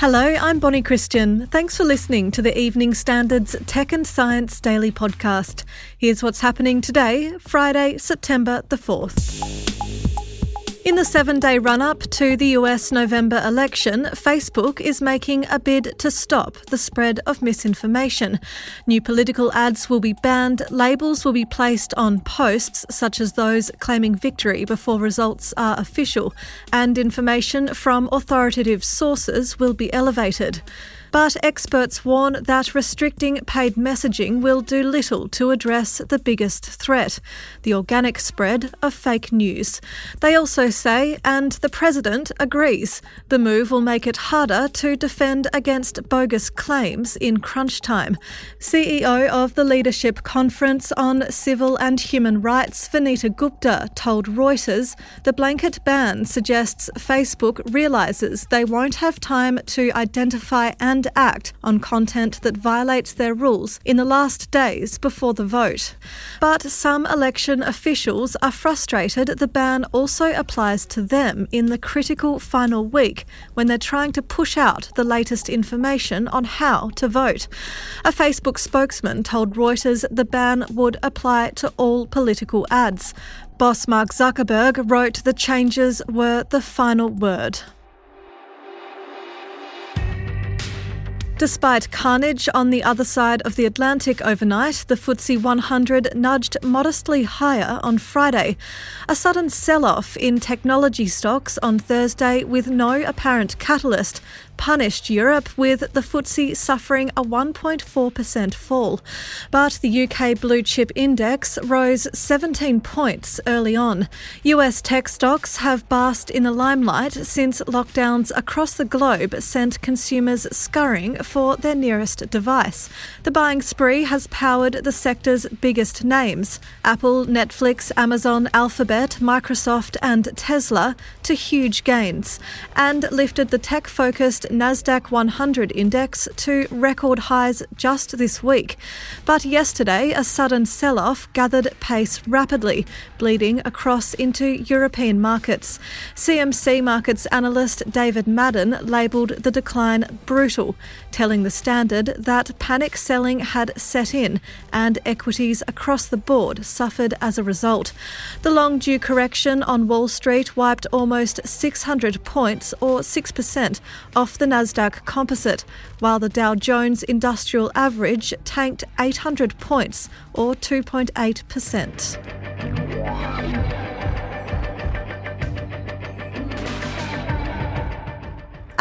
Hello, I'm Bonnie Christian. Thanks for listening to the Evening Standards Tech and Science Daily podcast. Here's what's happening today, Friday, September the 4th. In the seven day run up to the US November election, Facebook is making a bid to stop the spread of misinformation. New political ads will be banned, labels will be placed on posts, such as those claiming victory before results are official, and information from authoritative sources will be elevated. But experts warn that restricting paid messaging will do little to address the biggest threat the organic spread of fake news. They also say, and the President agrees, the move will make it harder to defend against bogus claims in crunch time. CEO of the Leadership Conference on Civil and Human Rights, Vanita Gupta, told Reuters the blanket ban suggests Facebook realises they won't have time to identify and and act on content that violates their rules in the last days before the vote. But some election officials are frustrated the ban also applies to them in the critical final week when they're trying to push out the latest information on how to vote. A Facebook spokesman told Reuters the ban would apply to all political ads. Boss Mark Zuckerberg wrote the changes were the final word. Despite carnage on the other side of the Atlantic overnight, the FTSE 100 nudged modestly higher on Friday. A sudden sell off in technology stocks on Thursday with no apparent catalyst punished Europe, with the FTSE suffering a 1.4% fall. But the UK blue chip index rose 17 points early on. US tech stocks have basked in the limelight since lockdowns across the globe sent consumers scurrying for their nearest device. The buying spree has powered the sector's biggest names Apple, Netflix, Amazon, Alphabet, Microsoft, and Tesla to huge gains, and lifted the tech focused Nasdaq 100 index to record highs just this week. But yesterday, a sudden sell off gathered pace rapidly, bleeding across into European markets. CMC markets analyst David Madden labelled the decline brutal, telling the Standard that panic selling had set in and equities across the board suffered as a result. The long due correction on Wall Street wiped almost 600 points or 6% off the Nasdaq Composite, while the Dow Jones Industrial Average tanked 800 points or 2.8%.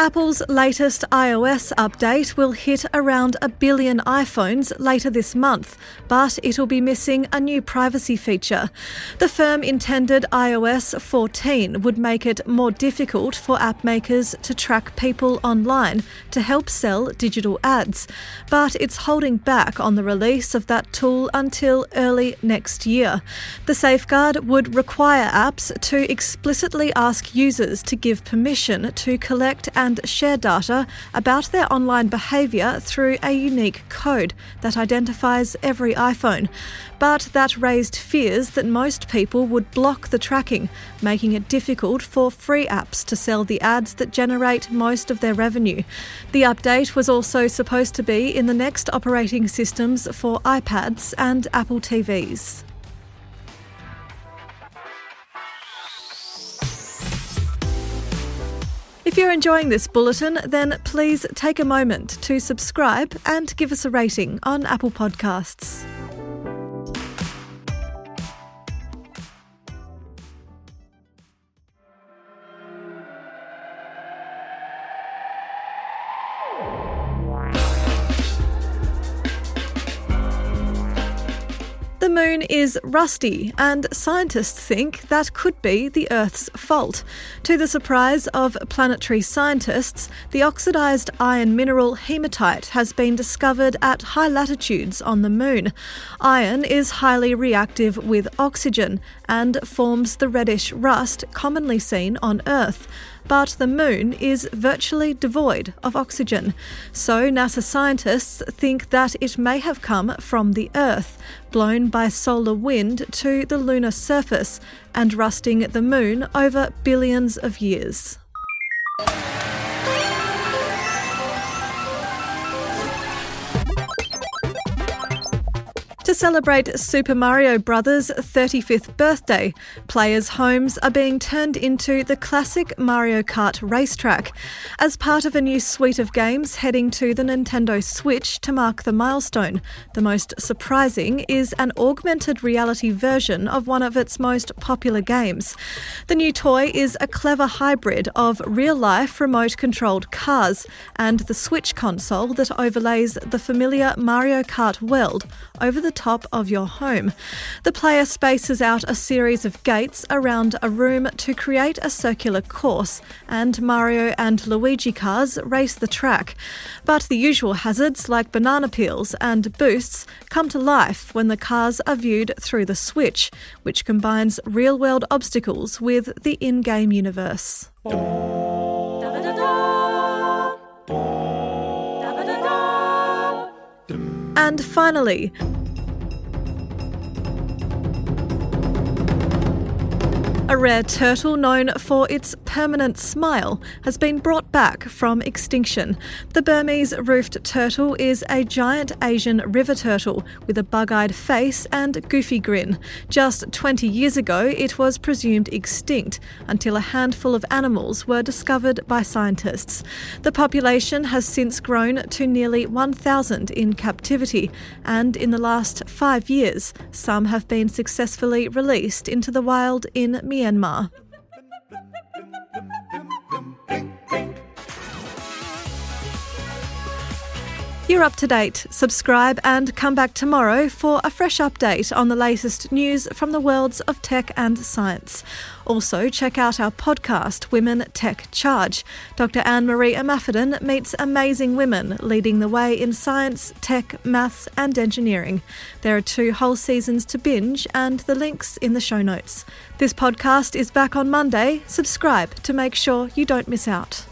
Apple's latest iOS update will hit around a billion iPhones later this month, but it'll be missing a new privacy feature. The firm intended iOS 14 would make it more difficult for app makers to track people online to help sell digital ads, but it's holding back on the release of that tool until early next year. The safeguard would require apps to explicitly ask users to give permission to collect and and share data about their online behaviour through a unique code that identifies every iPhone. But that raised fears that most people would block the tracking, making it difficult for free apps to sell the ads that generate most of their revenue. The update was also supposed to be in the next operating systems for iPads and Apple TVs. If you're enjoying this bulletin, then please take a moment to subscribe and give us a rating on Apple Podcasts. Moon is rusty, and scientists think that could be the Earth's fault. To the surprise of planetary scientists, the oxidized iron mineral hematite has been discovered at high latitudes on the moon. Iron is highly reactive with oxygen and forms the reddish rust commonly seen on Earth but the moon is virtually devoid of oxygen. So NASA scientists think that it may have come from the Earth, blown by solar wind to the lunar surface and rusting the moon over billions of years. Celebrate Super Mario Bros.' 35th birthday, players' homes are being turned into the classic Mario Kart racetrack as part of a new suite of games heading to the Nintendo Switch to mark the milestone. The most surprising is an augmented reality version of one of its most popular games. The new toy is a clever hybrid of real life remote controlled cars and the Switch console that overlays the familiar Mario Kart world over the top of your home. The player spaces out a series of gates around a room to create a circular course, and Mario and Luigi cars race the track. But the usual hazards like banana peels and boosts come to life when the cars are viewed through the Switch, which combines real world obstacles with the in game universe. And finally, A rare turtle known for its permanent smile has been brought back from extinction. The Burmese roofed turtle is a giant Asian river turtle with a bug eyed face and goofy grin. Just 20 years ago, it was presumed extinct until a handful of animals were discovered by scientists. The population has since grown to nearly 1,000 in captivity, and in the last five years, some have been successfully released into the wild in Myanmar. Myanmar. You're up to date. Subscribe and come back tomorrow for a fresh update on the latest news from the worlds of tech and science. Also, check out our podcast, Women Tech Charge. Dr. Anne Marie Imafidon meets amazing women leading the way in science, tech, maths, and engineering. There are two whole seasons to binge, and the links in the show notes. This podcast is back on Monday. Subscribe to make sure you don't miss out.